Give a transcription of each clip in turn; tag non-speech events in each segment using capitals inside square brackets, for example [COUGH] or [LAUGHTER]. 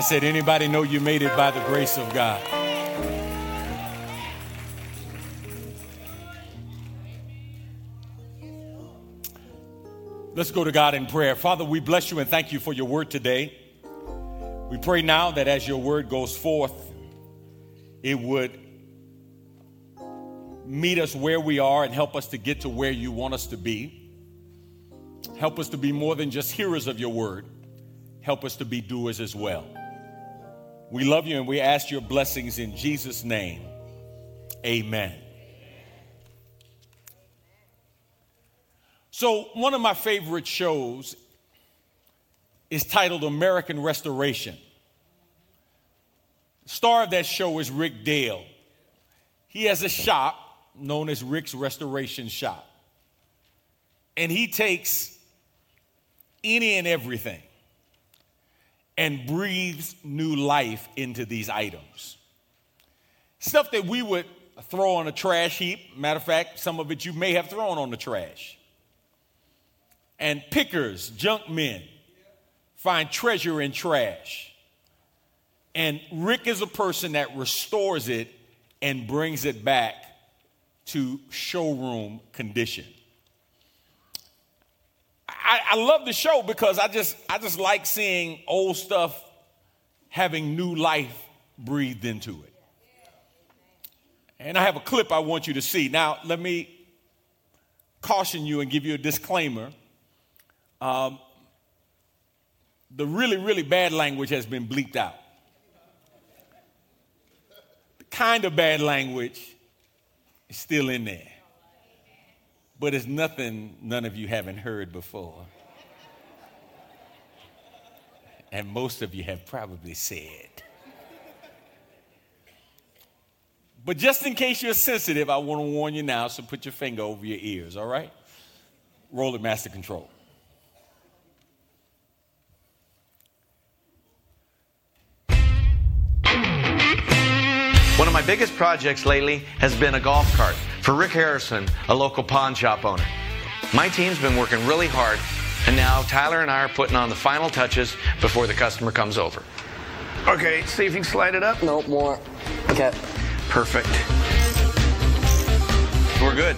I said, anybody know you made it by the grace of God? Let's go to God in prayer. Father, we bless you and thank you for your word today. We pray now that as your word goes forth, it would meet us where we are and help us to get to where you want us to be. Help us to be more than just hearers of your word, help us to be doers as well. We love you and we ask your blessings in Jesus' name. Amen. So, one of my favorite shows is titled American Restoration. Star of that show is Rick Dale. He has a shop known as Rick's Restoration Shop. And he takes any and everything and breathes new life into these items. Stuff that we would throw on a trash heap. Matter of fact, some of it you may have thrown on the trash. And pickers, junk men, find treasure in trash. And Rick is a person that restores it and brings it back to showroom condition. I, I, love the show because I just I just like seeing old stuff having new life breathed into it. And I have a clip I want you to see. Now, let me caution you and give you a disclaimer. Um, the really, really bad language has been bleeped out. The kind of bad language is still in there. But it's nothing none of you haven't heard before. And most of you have probably said. But just in case you're sensitive, I want to warn you now, so put your finger over your ears, all right? Roll it, master control. One of my biggest projects lately has been a golf cart for Rick Harrison, a local pawn shop owner. My team's been working really hard, and now Tyler and I are putting on the final touches before the customer comes over. Okay, see if you can slide it up. Nope, more. Okay. Perfect. We're good.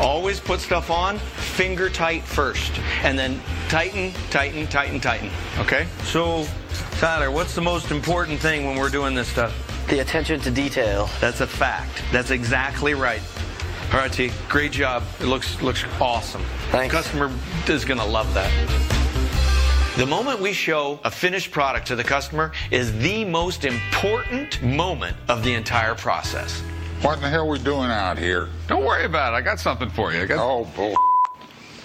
Always put stuff on finger tight first, and then tighten, tighten, tighten, tighten. Okay? So, Tyler, what's the most important thing when we're doing this stuff? The attention to detail. That's a fact. That's exactly right. All right, T. Great job. It looks looks awesome. Thanks. The customer is going to love that. The moment we show a finished product to the customer is the most important moment of the entire process. What in the hell are we doing out here? Don't worry about it. I got something for you. I got... Oh, bull.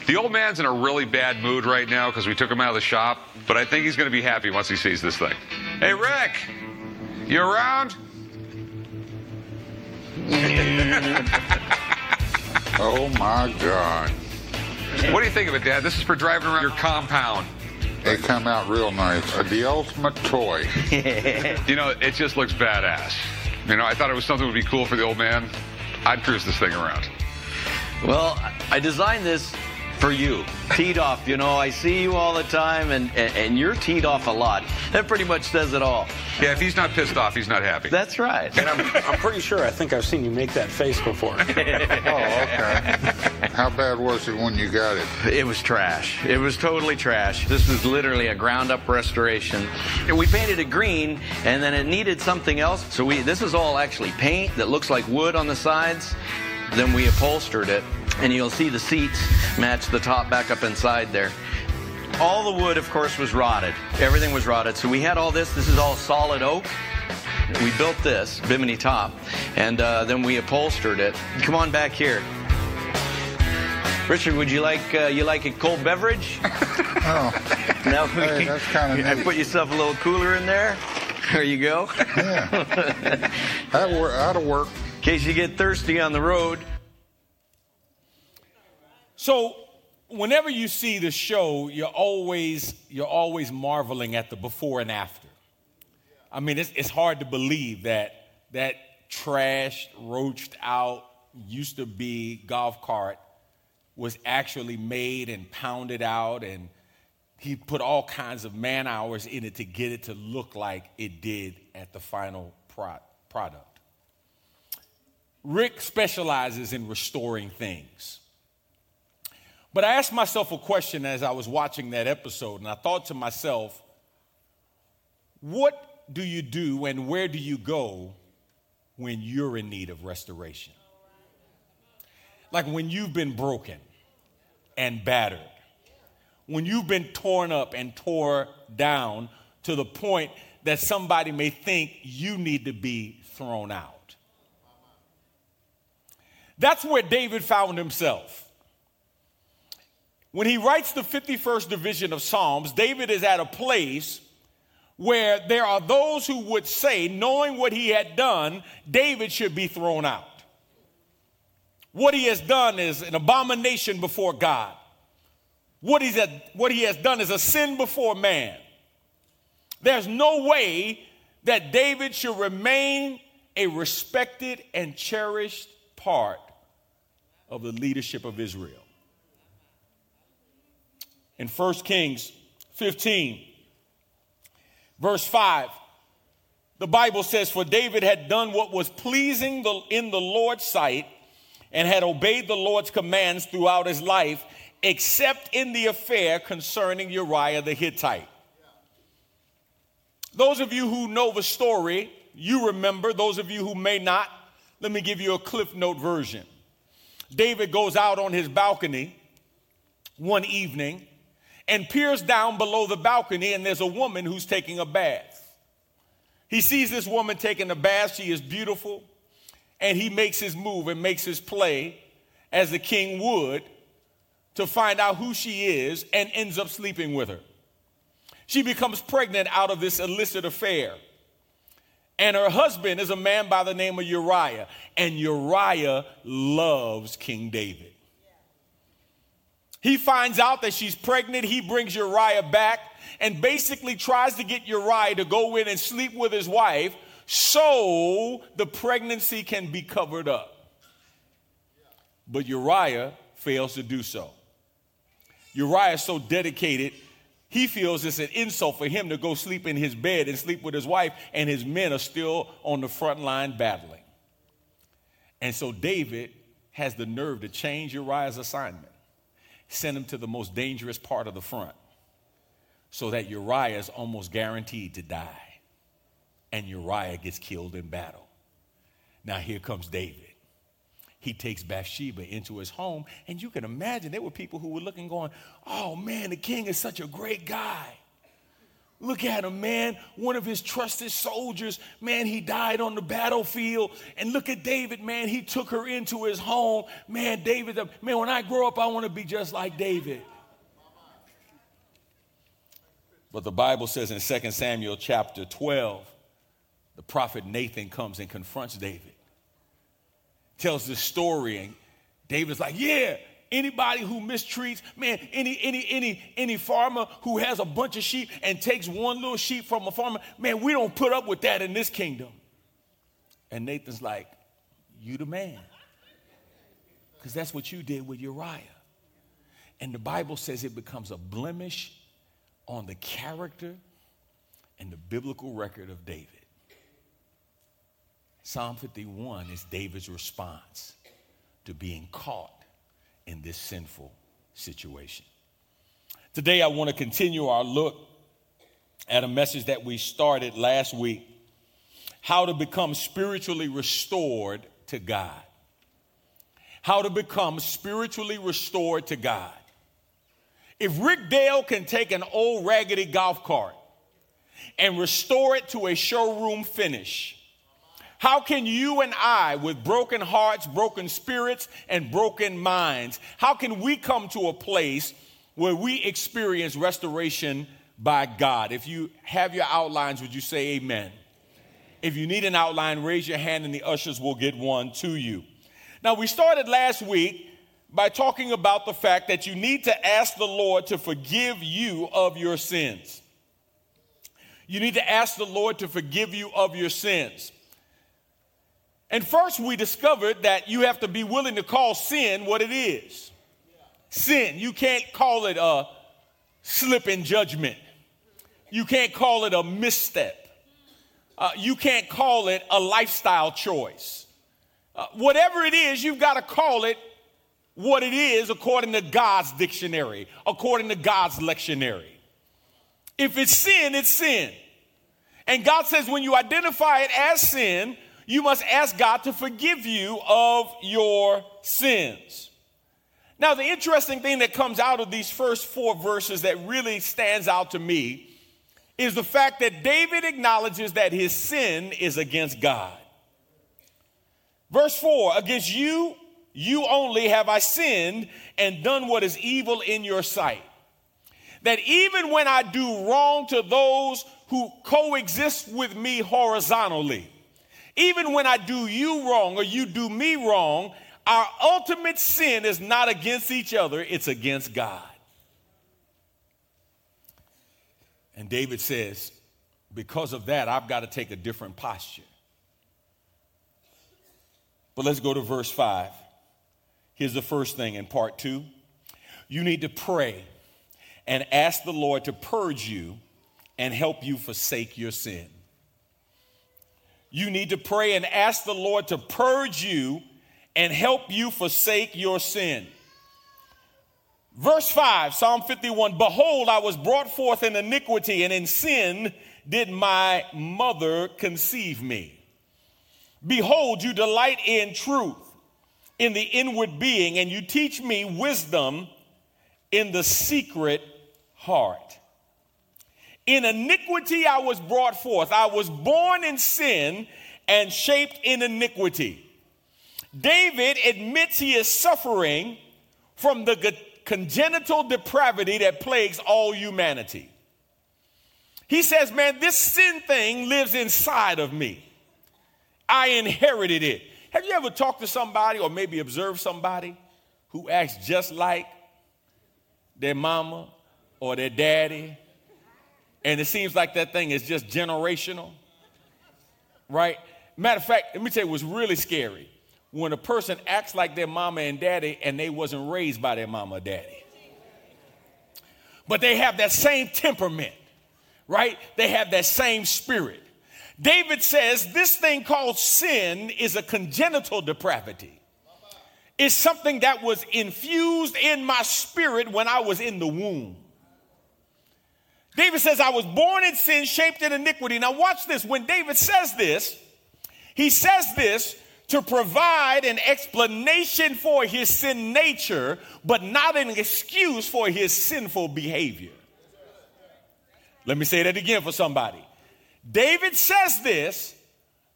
The old man's in a really bad mood right now because we took him out of the shop, but I think he's going to be happy once he sees this thing. Hey, Rick, you around? [LAUGHS] oh my God. What do you think of it, Dad? This is for driving around your compound. They come out real nice. Uh, the ultimate toy. [LAUGHS] you know, it just looks badass. You know, I thought it was something that would be cool for the old man. I'd cruise this thing around. Well, I designed this for you. Teed off, you know, I see you all the time, and, and, and, you're teed off a lot. That pretty much says it all. Yeah, if he's not pissed off, he's not happy. That's right. And I'm, I'm pretty sure I think I've seen you make that face before. [LAUGHS] oh, okay. How bad was it when you got it? It was trash. It was totally trash. This was literally a ground up restoration. We painted it green, and then it needed something else. So we this is all actually paint that looks like wood on the sides. Then we upholstered it and you'll see the seats match the top back up inside there. All the wood, of course, was rotted. Everything was rotted. So we had all this. This is all solid oak. We built this bimini top, and uh, then we upholstered it. Come on back here. Richard, would you like uh, you like a cold beverage? [LAUGHS] oh, now hey, that's kind of. I put yourself a little cooler in there. There you go. yeah, [LAUGHS] that'll work. That'll work. In case you get thirsty on the road. So whenever you see the show, you're always you're always marveling at the before and after. I mean, it's, it's hard to believe that that trashed, roached out, used to be golf cart was actually made and pounded out and he put all kinds of man hours in it to get it to look like it did at the final pro- product. Rick specializes in restoring things. But I asked myself a question as I was watching that episode, and I thought to myself, what do you do and where do you go when you're in need of restoration? Like when you've been broken and battered, when you've been torn up and tore down to the point that somebody may think you need to be thrown out. That's where David found himself. When he writes the 51st division of Psalms, David is at a place where there are those who would say, knowing what he had done, David should be thrown out. What he has done is an abomination before God. What, he's a, what he has done is a sin before man. There's no way that David should remain a respected and cherished part of the leadership of Israel. In 1 Kings 15, verse 5, the Bible says, For David had done what was pleasing in the Lord's sight and had obeyed the Lord's commands throughout his life, except in the affair concerning Uriah the Hittite. Those of you who know the story, you remember. Those of you who may not, let me give you a Cliff Note version. David goes out on his balcony one evening and peers down below the balcony, and there's a woman who's taking a bath. He sees this woman taking a bath. She is beautiful, and he makes his move and makes his play as the king would to find out who she is and ends up sleeping with her. She becomes pregnant out of this illicit affair. And her husband is a man by the name of Uriah. And Uriah loves King David. He finds out that she's pregnant. He brings Uriah back and basically tries to get Uriah to go in and sleep with his wife so the pregnancy can be covered up. But Uriah fails to do so. Uriah is so dedicated, he feels it's an insult for him to go sleep in his bed and sleep with his wife, and his men are still on the front line battling. And so David has the nerve to change Uriah's assignment, send him to the most dangerous part of the front, so that Uriah is almost guaranteed to die, and Uriah gets killed in battle. Now here comes David he takes Bathsheba into his home. And you can imagine there were people who were looking, going, Oh man, the king is such a great guy. Look at him, man. One of his trusted soldiers, man, he died on the battlefield. And look at David, man. He took her into his home. Man, David, man, when I grow up, I want to be just like David. But the Bible says in 2 Samuel chapter 12, the prophet Nathan comes and confronts David tells this story, and David's like, Yeah, anybody who mistreats, man, any any any any farmer who has a bunch of sheep and takes one little sheep from a farmer, man, we don't put up with that in this kingdom. And Nathan's like, You the man. Because that's what you did with Uriah. And the Bible says it becomes a blemish on the character and the biblical record of David. Psalm 51 is David's response to being caught in this sinful situation. Today, I want to continue our look at a message that we started last week how to become spiritually restored to God. How to become spiritually restored to God. If Rick Dale can take an old raggedy golf cart and restore it to a showroom finish, how can you and I, with broken hearts, broken spirits, and broken minds, how can we come to a place where we experience restoration by God? If you have your outlines, would you say amen? If you need an outline, raise your hand and the ushers will get one to you. Now, we started last week by talking about the fact that you need to ask the Lord to forgive you of your sins. You need to ask the Lord to forgive you of your sins. And first, we discovered that you have to be willing to call sin what it is sin. You can't call it a slip in judgment. You can't call it a misstep. Uh, you can't call it a lifestyle choice. Uh, whatever it is, you've got to call it what it is according to God's dictionary, according to God's lectionary. If it's sin, it's sin. And God says when you identify it as sin, you must ask God to forgive you of your sins. Now, the interesting thing that comes out of these first four verses that really stands out to me is the fact that David acknowledges that his sin is against God. Verse 4 Against you, you only have I sinned and done what is evil in your sight. That even when I do wrong to those who coexist with me horizontally, even when I do you wrong or you do me wrong, our ultimate sin is not against each other, it's against God. And David says, because of that, I've got to take a different posture. But let's go to verse 5. Here's the first thing in part two you need to pray and ask the Lord to purge you and help you forsake your sin. You need to pray and ask the Lord to purge you and help you forsake your sin. Verse 5, Psalm 51 Behold, I was brought forth in iniquity, and in sin did my mother conceive me. Behold, you delight in truth, in the inward being, and you teach me wisdom in the secret heart. In iniquity I was brought forth. I was born in sin and shaped in iniquity. David admits he is suffering from the congenital depravity that plagues all humanity. He says, Man, this sin thing lives inside of me. I inherited it. Have you ever talked to somebody or maybe observed somebody who acts just like their mama or their daddy? And it seems like that thing is just generational, right? Matter of fact, let me tell you what's really scary when a person acts like their mama and daddy and they wasn't raised by their mama or daddy. But they have that same temperament, right? They have that same spirit. David says this thing called sin is a congenital depravity. It's something that was infused in my spirit when I was in the womb. David says, I was born in sin, shaped in iniquity. Now, watch this. When David says this, he says this to provide an explanation for his sin nature, but not an excuse for his sinful behavior. Let me say that again for somebody. David says this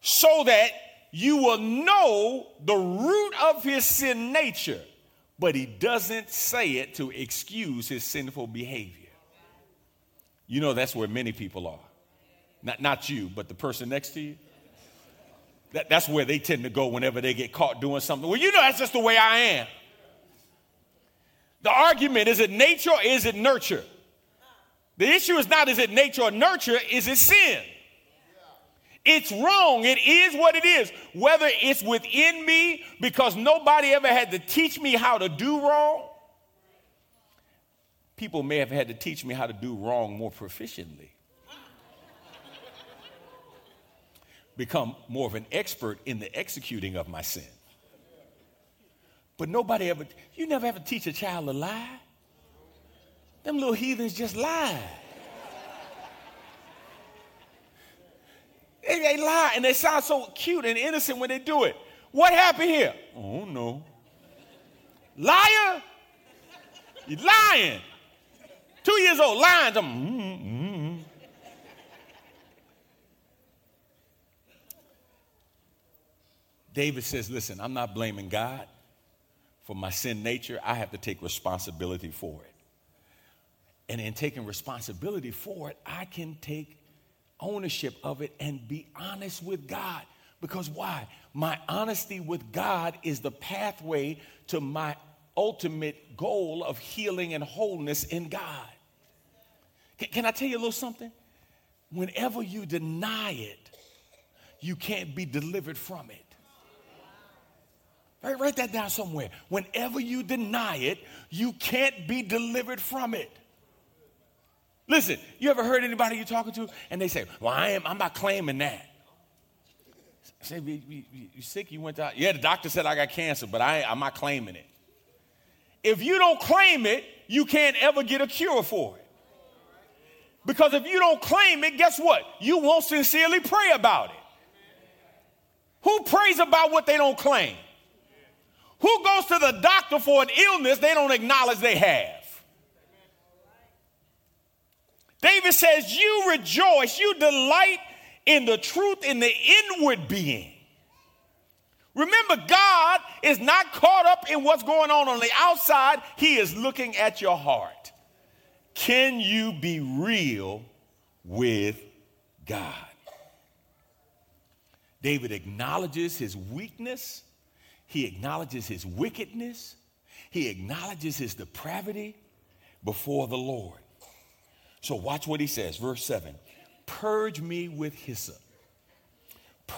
so that you will know the root of his sin nature, but he doesn't say it to excuse his sinful behavior. You know that's where many people are. Not, not you, but the person next to you. That, that's where they tend to go whenever they get caught doing something. Well, you know, that's just the way I am. The argument is it nature or is it nurture? The issue is not is it nature or nurture, is it sin? It's wrong. It is what it is. Whether it's within me because nobody ever had to teach me how to do wrong, people may have had to teach me how to do wrong more proficiently. become more of an expert in the executing of my sin. But nobody ever, you never ever teach a child to lie. Them little heathens just lie. they, they lie and they sound so cute and innocent when they do it. What happened here? Oh no. Liar? You lying. Two years old, lying. Mm-hmm. David says, Listen, I'm not blaming God for my sin nature. I have to take responsibility for it. And in taking responsibility for it, I can take ownership of it and be honest with God. Because why? My honesty with God is the pathway to my ultimate goal of healing and wholeness in God. Can, can I tell you a little something? Whenever you deny it, you can't be delivered from it. Right, write that down somewhere. Whenever you deny it, you can't be delivered from it. Listen, you ever heard anybody you're talking to and they say, Well, I am, I'm not claiming that. I say, you, you, you sick? You went to, yeah, the doctor said I got cancer, but I, I'm not claiming it. If you don't claim it, you can't ever get a cure for it. Because if you don't claim it, guess what? You won't sincerely pray about it. Who prays about what they don't claim? Who goes to the doctor for an illness they don't acknowledge they have? David says, You rejoice, you delight in the truth in the inward being. Remember, God is not caught up in what's going on on the outside, He is looking at your heart. Can you be real with God? David acknowledges his weakness, he acknowledges his wickedness, he acknowledges his depravity before the Lord. So, watch what he says, verse 7 Purge me with hyssop.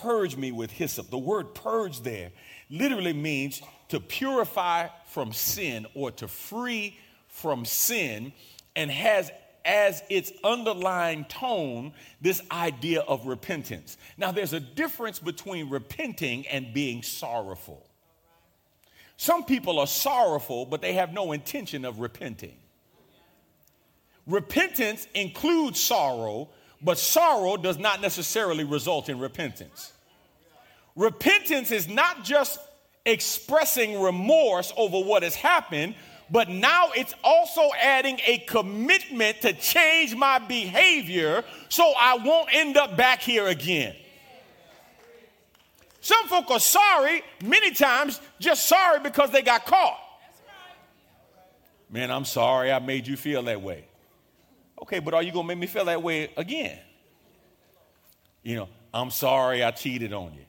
Purge me with hyssop. The word purge there literally means to purify from sin or to free from sin and has as its underlying tone this idea of repentance. Now, there's a difference between repenting and being sorrowful. Some people are sorrowful, but they have no intention of repenting. Repentance includes sorrow, but sorrow does not necessarily result in repentance. Repentance is not just expressing remorse over what has happened, but now it's also adding a commitment to change my behavior so I won't end up back here again. Some folk are sorry many times, just sorry because they got caught. Man, I'm sorry I made you feel that way. Okay, but are you going to make me feel that way again? You know, I'm sorry I cheated on you.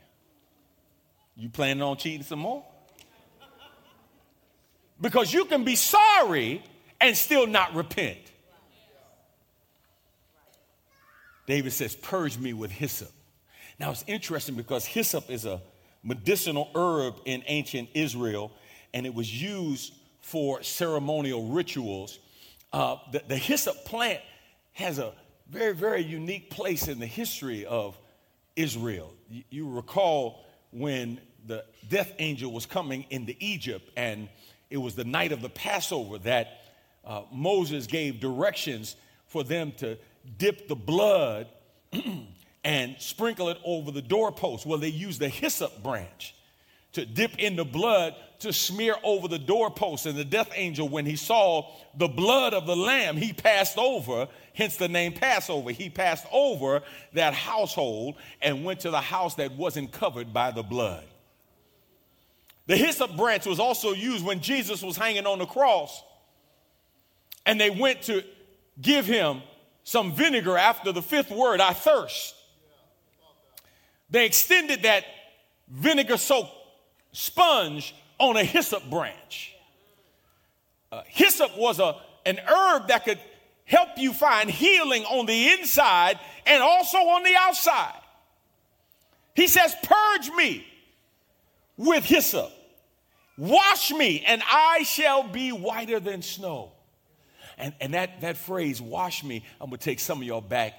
You planning on cheating some more? Because you can be sorry and still not repent. David says, Purge me with hyssop. Now it's interesting because hyssop is a medicinal herb in ancient Israel, and it was used for ceremonial rituals. Uh, the, the hyssop plant has a very, very unique place in the history of Israel. You, you recall when the death angel was coming into Egypt and it was the night of the Passover that uh, Moses gave directions for them to dip the blood [CLEARS THROAT] and sprinkle it over the doorpost. Well, they used the hyssop branch to dip in the blood to smear over the doorpost. And the death angel, when he saw the blood of the lamb, he passed over, hence the name Passover. He passed over that household and went to the house that wasn't covered by the blood. The hyssop branch was also used when Jesus was hanging on the cross. And they went to give him some vinegar after the fifth word, I thirst. They extended that vinegar soaked sponge on a hyssop branch. Uh, hyssop was a, an herb that could help you find healing on the inside and also on the outside. He says, Purge me with hyssop. Wash me, and I shall be whiter than snow. And, and that, that phrase, wash me, I'm going to take some of y'all back.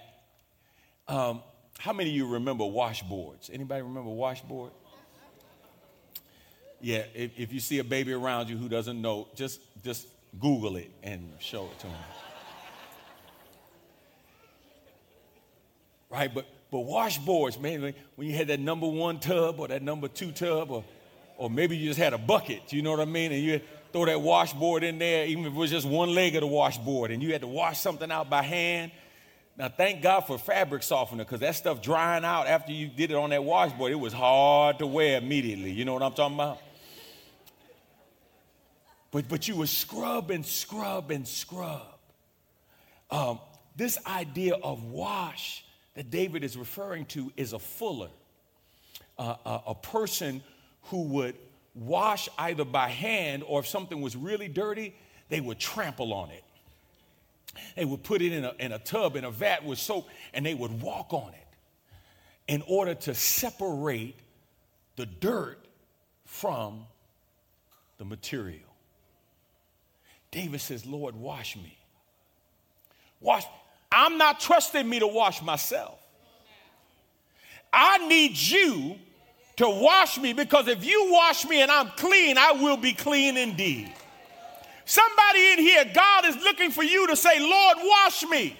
Um, how many of you remember washboards? Anybody remember washboard? Yeah, if, if you see a baby around you who doesn't know, just, just Google it and show it to them. right, but, but washboards, man, when you had that number one tub or that number two tub or or maybe you just had a bucket, you know what I mean? And you throw that washboard in there, even if it was just one leg of the washboard, and you had to wash something out by hand. Now, thank God for fabric softener because that stuff drying out after you did it on that washboard, it was hard to wear immediately. You know what I'm talking about? But, but you would scrub and scrub and scrub. Um, this idea of wash that David is referring to is a fuller, uh, a, a person who would wash either by hand or if something was really dirty, they would trample on it. They would put it in a, in a tub, in a vat with soap, and they would walk on it in order to separate the dirt from the material. David says, Lord, wash me. Wash. I'm not trusting me to wash myself. I need you to wash me because if you wash me and I'm clean, I will be clean indeed. Somebody in here, God is looking for you to say, Lord, wash me.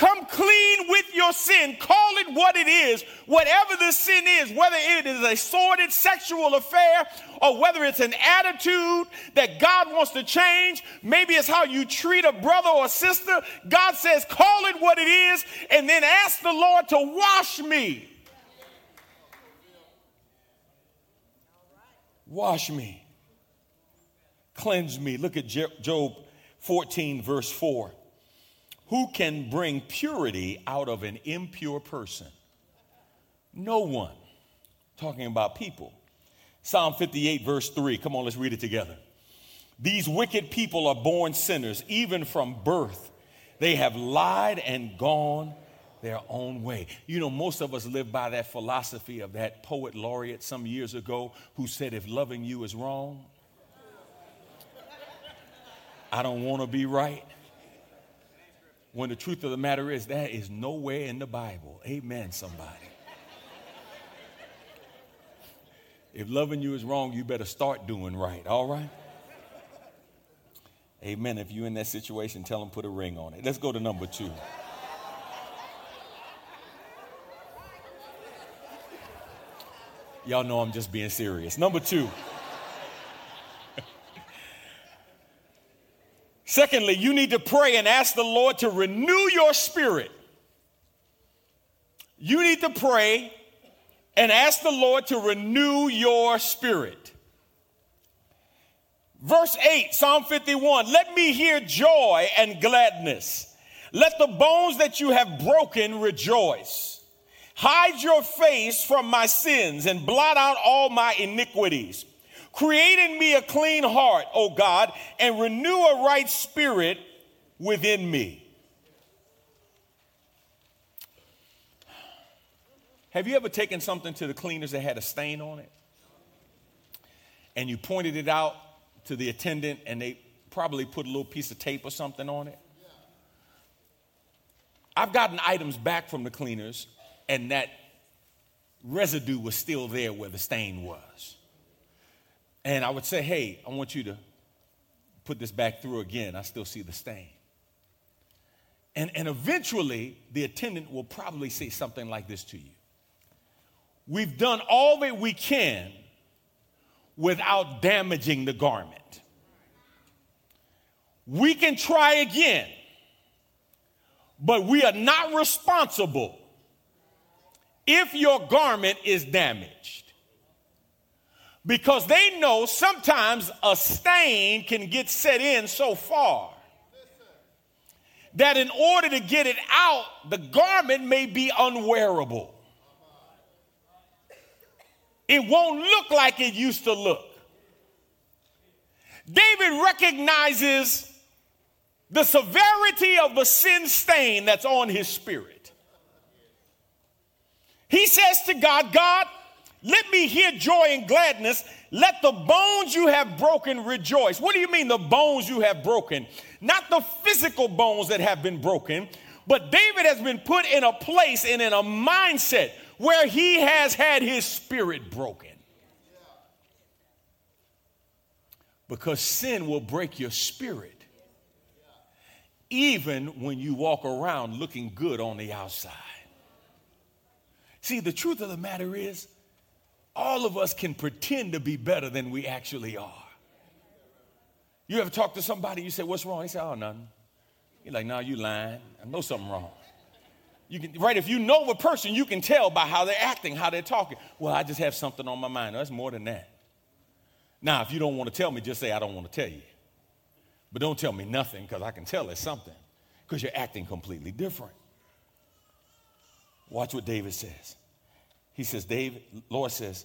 Come clean with your sin. Call it what it is, whatever the sin is, whether it is a sordid sexual affair or whether it's an attitude that God wants to change. Maybe it's how you treat a brother or sister. God says, call it what it is, and then ask the Lord to wash me. Wash me. Cleanse me. Look at Job 14, verse 4. Who can bring purity out of an impure person? No one. Talking about people. Psalm 58, verse 3. Come on, let's read it together. These wicked people are born sinners, even from birth. They have lied and gone their own way. You know, most of us live by that philosophy of that poet laureate some years ago who said, If loving you is wrong, I don't want to be right when the truth of the matter is that is nowhere in the Bible. Amen, somebody. if loving you is wrong, you better start doing right, all right? Amen. If you're in that situation, tell them put a ring on it. Let's go to number two. Y'all know I'm just being serious. Number two. Secondly, you need to pray and ask the Lord to renew your spirit. You need to pray and ask the Lord to renew your spirit. Verse 8, Psalm 51 Let me hear joy and gladness. Let the bones that you have broken rejoice. Hide your face from my sins and blot out all my iniquities. Create in me a clean heart, O God, and renew a right spirit within me. Have you ever taken something to the cleaners that had a stain on it? And you pointed it out to the attendant and they probably put a little piece of tape or something on it? I've gotten items back from the cleaners and that residue was still there where the stain was. And I would say, hey, I want you to put this back through again. I still see the stain. And, and eventually, the attendant will probably say something like this to you We've done all that we can without damaging the garment. We can try again, but we are not responsible if your garment is damaged because they know sometimes a stain can get set in so far that in order to get it out, the garment may be unwearable. It won't look like it used to look. David recognizes the severity of the sin stain that's on his spirit. He says to God, God, let me hear joy and gladness. Let the bones you have broken rejoice. What do you mean, the bones you have broken? Not the physical bones that have been broken, but David has been put in a place and in a mindset where he has had his spirit broken. Because sin will break your spirit, even when you walk around looking good on the outside. See, the truth of the matter is, all of us can pretend to be better than we actually are. You ever talk to somebody, you say, What's wrong? They say, Oh, nothing. You're like, No, you lying. I know something wrong. You can, right? If you know a person, you can tell by how they're acting, how they're talking. Well, I just have something on my mind. That's more than that. Now, if you don't want to tell me, just say, I don't want to tell you. But don't tell me nothing because I can tell it's something because you're acting completely different. Watch what David says. He says, David, Lord says,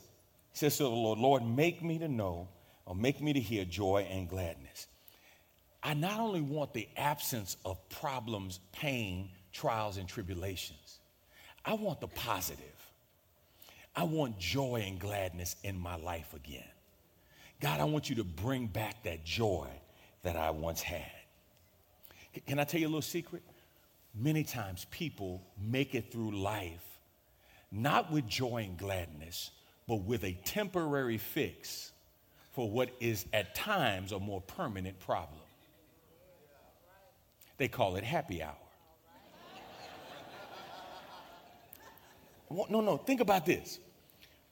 says to the Lord, Lord, make me to know or make me to hear joy and gladness. I not only want the absence of problems, pain, trials, and tribulations, I want the positive. I want joy and gladness in my life again. God, I want you to bring back that joy that I once had. Can I tell you a little secret? many times people make it through life not with joy and gladness, but with a temporary fix for what is at times a more permanent problem. They call it happy hour. No, no, think about this.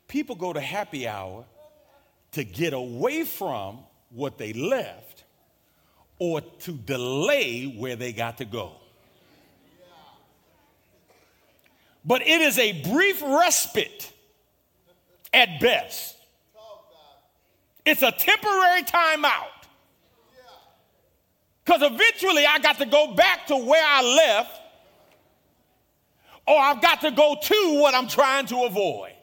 People go to happy hour to get away from what they left or to delay where they got to go. But it is a brief respite at best. It's a temporary timeout. Because eventually I got to go back to where I left, or I've got to go to what I'm trying to avoid.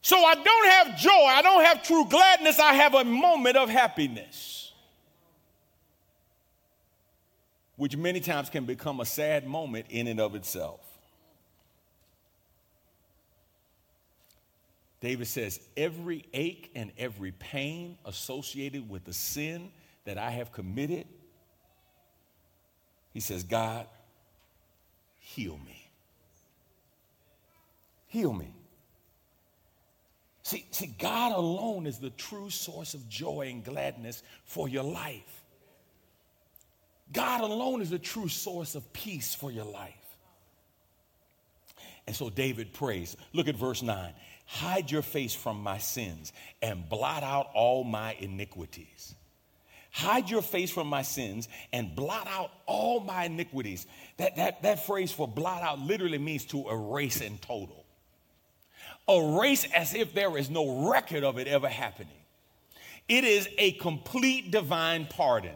So I don't have joy, I don't have true gladness, I have a moment of happiness, which many times can become a sad moment in and of itself. David says, Every ache and every pain associated with the sin that I have committed, he says, God, heal me. Heal me. See, see, God alone is the true source of joy and gladness for your life. God alone is the true source of peace for your life. And so David prays. Look at verse 9. Hide your face from my sins and blot out all my iniquities. Hide your face from my sins and blot out all my iniquities. That, that, that phrase for blot out literally means to erase in total erase as if there is no record of it ever happening. It is a complete divine pardon.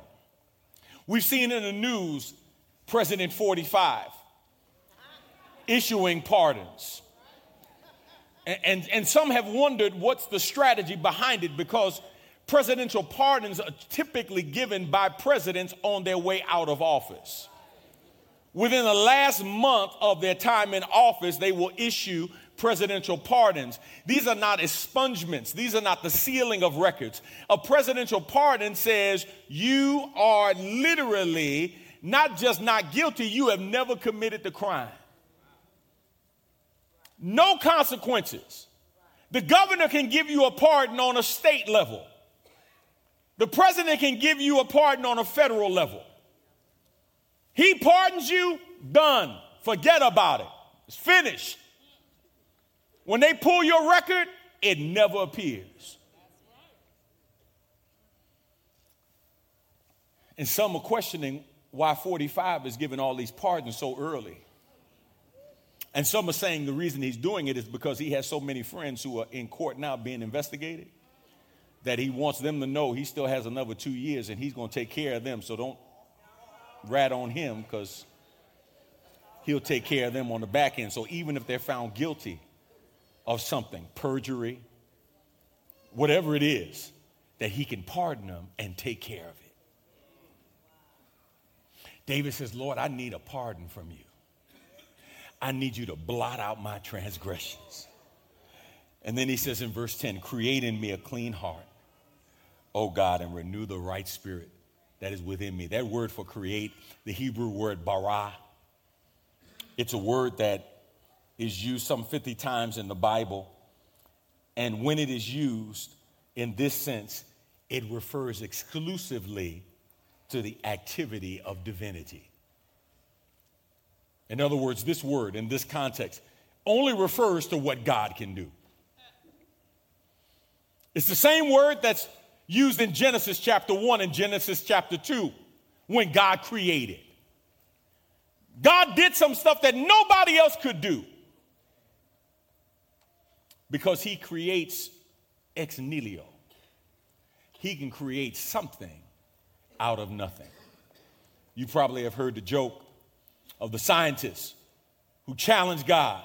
We've seen in the news President 45 issuing pardons. And, and, and, some have wondered what's the strategy behind it because presidential pardons are typically given by presidents on their way out of office. Within the last month of their time in office, they will issue presidential pardons. These are not expungements, these are not the sealing of records. A presidential pardon says you are literally not just not guilty, you have never committed the crime. No consequences. The governor can give you a pardon on a state level. The president can give you a pardon on a federal level. He pardons you, done. Forget about it. It's finished. When they pull your record, it never appears. And some are questioning why 45 is giving all these pardons so early. And some are saying the reason he's doing it is because he has so many friends who are in court now being investigated that he wants them to know he still has another two years and he's going to take care of them. So don't rat on him because he'll take care of them on the back end. So even if they're found guilty, of something, perjury, whatever it is, that he can pardon them and take care of it. David says, Lord, I need a pardon from you. I need you to blot out my transgressions. And then he says in verse 10, create in me a clean heart, O God, and renew the right spirit that is within me. That word for create, the Hebrew word bara, it's a word that is used some 50 times in the Bible. And when it is used in this sense, it refers exclusively to the activity of divinity. In other words, this word in this context only refers to what God can do. It's the same word that's used in Genesis chapter 1 and Genesis chapter 2 when God created. God did some stuff that nobody else could do because he creates ex nihilo. He can create something out of nothing. You probably have heard the joke of the scientists who challenged God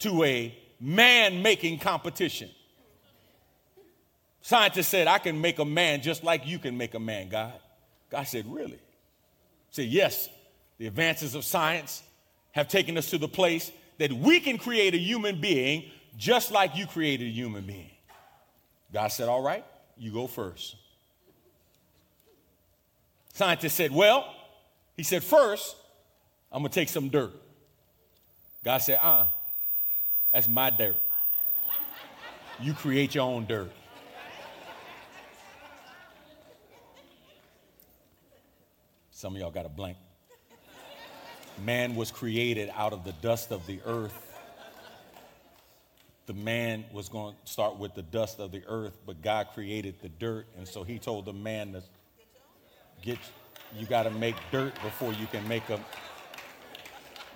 to a man making competition. Scientists said, I can make a man just like you can make a man, God. God said, Really? He said, Yes, the advances of science have taken us to the place that we can create a human being just like you created a human being. God said, All right, you go first. Scientist said, Well, he said, First, I'm going to take some dirt. God said, Uh uh that's my dirt. You create your own dirt. Some of y'all got a blank. Man was created out of the dust of the earth. The man was going to start with the dust of the earth, but God created the dirt, and so he told the man to get you got to make dirt before you can make a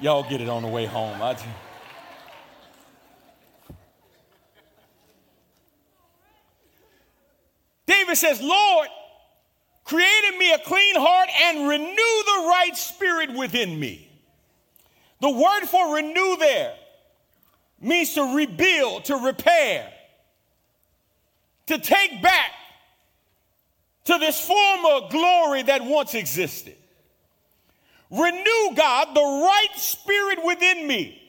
y'all get it on the way home. David says, Lord, create in me a clean heart and renew the right spirit within me. The word for renew there means to rebuild, to repair, to take back to this former glory that once existed. Renew, God, the right spirit within me.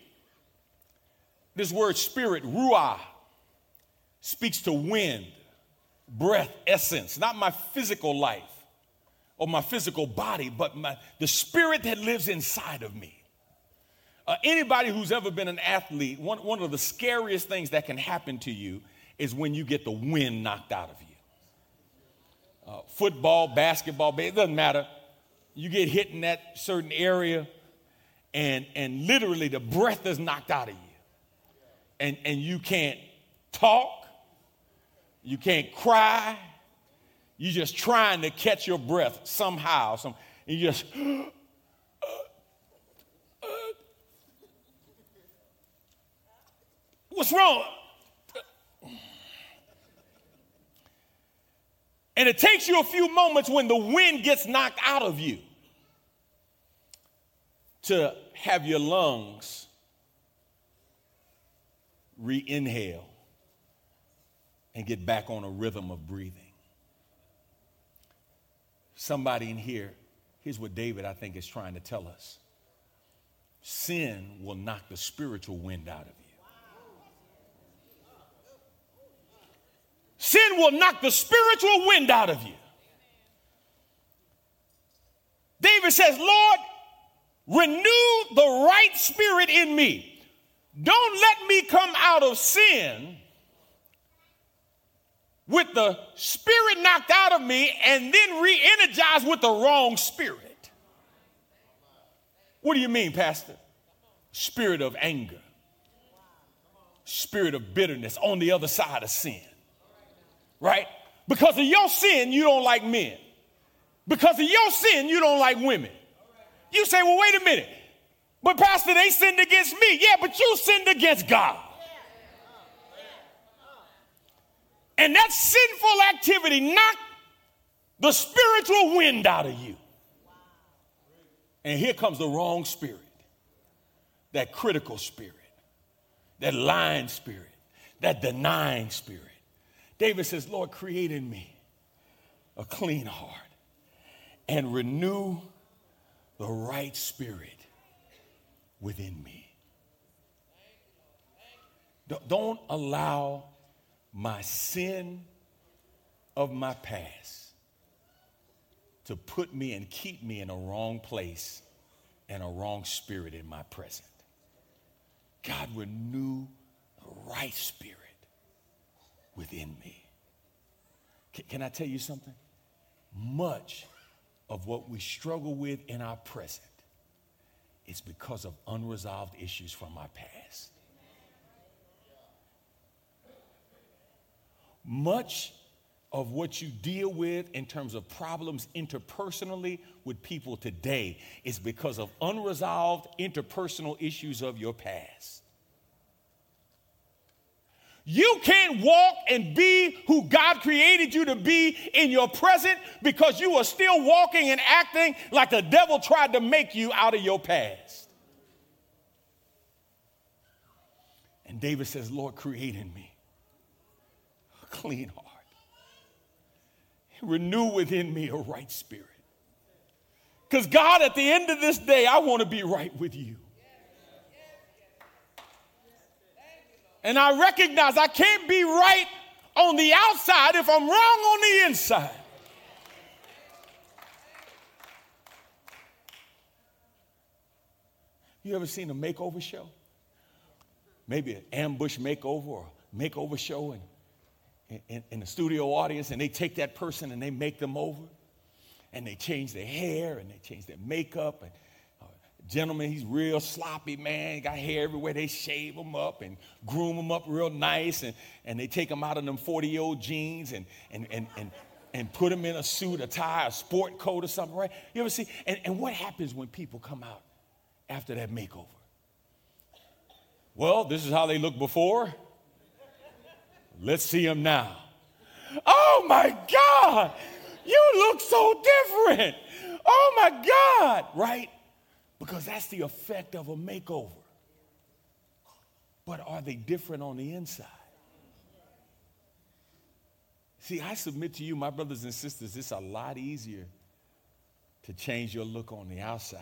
This word spirit, ruah, speaks to wind, breath, essence, not my physical life or my physical body, but my, the spirit that lives inside of me. Uh, anybody who's ever been an athlete, one, one of the scariest things that can happen to you is when you get the wind knocked out of you. Uh, football, basketball, it doesn't matter. You get hit in that certain area, and, and literally the breath is knocked out of you. And, and you can't talk, you can't cry, you're just trying to catch your breath somehow. Some, you just, what's wrong? And it takes you a few moments when the wind gets knocked out of you to have your lungs re inhale and get back on a rhythm of breathing. Somebody in here, here's what David, I think, is trying to tell us sin will knock the spiritual wind out of you. Sin will knock the spiritual wind out of you. David says, Lord, renew the right spirit in me. Don't let me come out of sin with the spirit knocked out of me and then re energized with the wrong spirit. What do you mean, Pastor? Spirit of anger, spirit of bitterness on the other side of sin right? Because of your sin, you don't like men. Because of your sin, you don't like women. You say, well, wait a minute. But, Pastor, they sinned against me. Yeah, but you sinned against God. And that sinful activity knocked the spiritual wind out of you. And here comes the wrong spirit that critical spirit, that lying spirit, that denying spirit. David says, Lord, create in me a clean heart and renew the right spirit within me. Don't allow my sin of my past to put me and keep me in a wrong place and a wrong spirit in my present. God, renew the right spirit within me. Can, can I tell you something? Much of what we struggle with in our present is because of unresolved issues from our past. Much of what you deal with in terms of problems interpersonally with people today is because of unresolved interpersonal issues of your past. You can't walk and be who God created you to be in your present because you are still walking and acting like the devil tried to make you out of your past. And David says, Lord, create in me a clean heart, renew within me a right spirit. Because, God, at the end of this day, I want to be right with you. And I recognize I can't be right on the outside if I'm wrong on the inside. You ever seen a makeover show? Maybe an ambush makeover or makeover show and in, in, in, the studio audience and they take that person and they make them over and they change their hair and they change their makeup and gentleman, he's real sloppy, man. Got hair everywhere. They shave him up and groom him up real nice, and, and they take him out of them 40 year old jeans and, and, and, and, and put him in a suit, a tie, a sport coat, or something, right? You ever see? And, and what happens when people come out after that makeover? Well, this is how they looked before. Let's see them now. Oh my God, you look so different. Oh my God, right? Because that's the effect of a makeover. But are they different on the inside? See, I submit to you, my brothers and sisters, it's a lot easier to change your look on the outside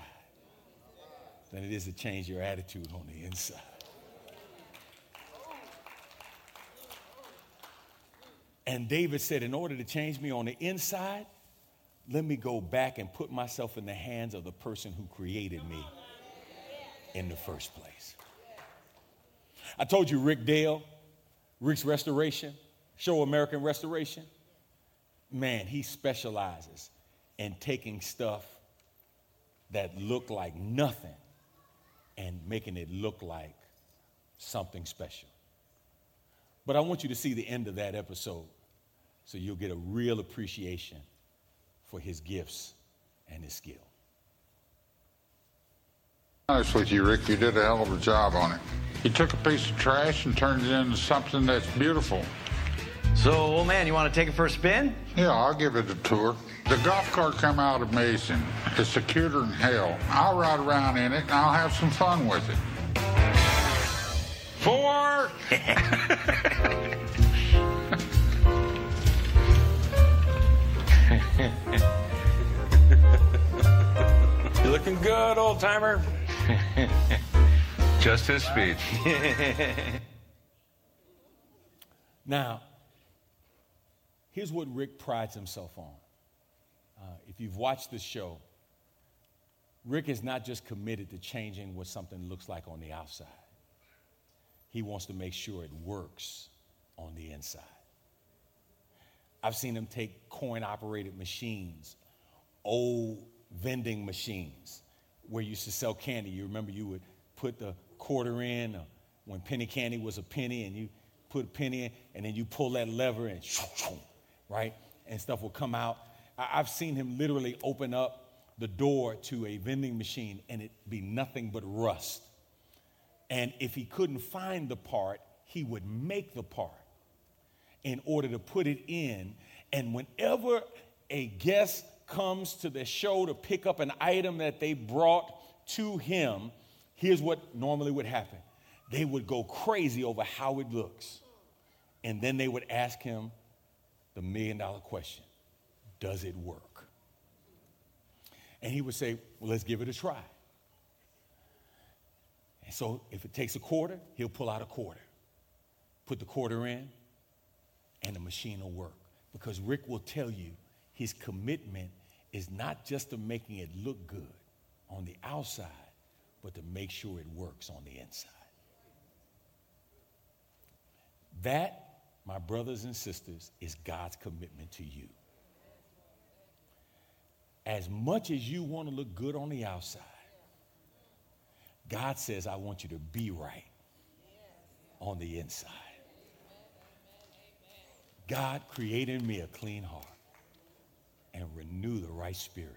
than it is to change your attitude on the inside. And David said, In order to change me on the inside, let me go back and put myself in the hands of the person who created me in the first place. I told you Rick Dale, Rick's Restoration, Show American Restoration. Man, he specializes in taking stuff that look like nothing and making it look like something special. But I want you to see the end of that episode so you'll get a real appreciation for his gifts and his skill. Honest with you, Rick, you did a hell of a job on it. You took a piece of trash and turned it into something that's beautiful. So, old man, you want to take it for a spin? Yeah, I'll give it a tour. The golf cart come out amazing. It's securer than hell. I'll ride around in it and I'll have some fun with it. Four. [LAUGHS] You looking good, old timer? [LAUGHS] Just his speed. [LAUGHS] Now, here's what Rick prides himself on. Uh, if you've watched the show, Rick is not just committed to changing what something looks like on the outside, he wants to make sure it works on the inside. I've seen him take coin operated machines, old vending machines where you used to sell candy. You remember you would put the quarter in uh, when penny candy was a penny and you put a penny in and then you pull that lever and right? And stuff will come out. I've seen him literally open up the door to a vending machine and it be nothing but rust. And if he couldn't find the part, he would make the part in order to put it in. And whenever a guest comes to the show to pick up an item that they brought to him, here's what normally would happen they would go crazy over how it looks. And then they would ask him the million dollar question Does it work? And he would say, Well, let's give it a try. And so if it takes a quarter, he'll pull out a quarter, put the quarter in, and the machine will work. Because Rick will tell you his commitment is not just to making it look good on the outside, but to make sure it works on the inside. That, my brothers and sisters, is God's commitment to you. As much as you want to look good on the outside, God says, I want you to be right on the inside. God, created me a clean heart and renew the right spirit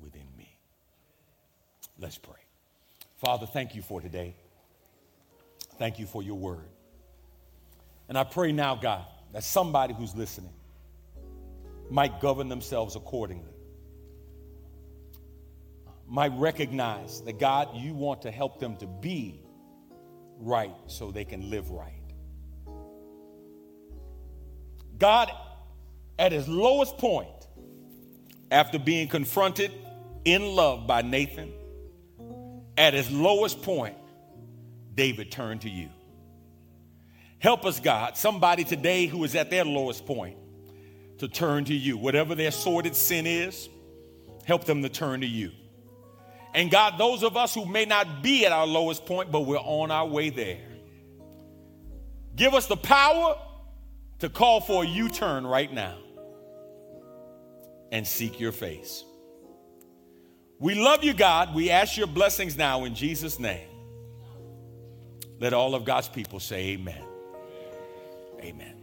within me. Let's pray. Father, thank you for today. Thank you for your word. And I pray now, God, that somebody who's listening might govern themselves accordingly. Might recognize that, God, you want to help them to be right so they can live right. God, at his lowest point, after being confronted in love by Nathan, at his lowest point, David turned to you. Help us, God, somebody today who is at their lowest point to turn to you. Whatever their sordid sin is, help them to turn to you. And God, those of us who may not be at our lowest point, but we're on our way there, give us the power to call for a U turn right now and seek your face. We love you, God. We ask your blessings now in Jesus' name. Let all of God's people say amen. Amen.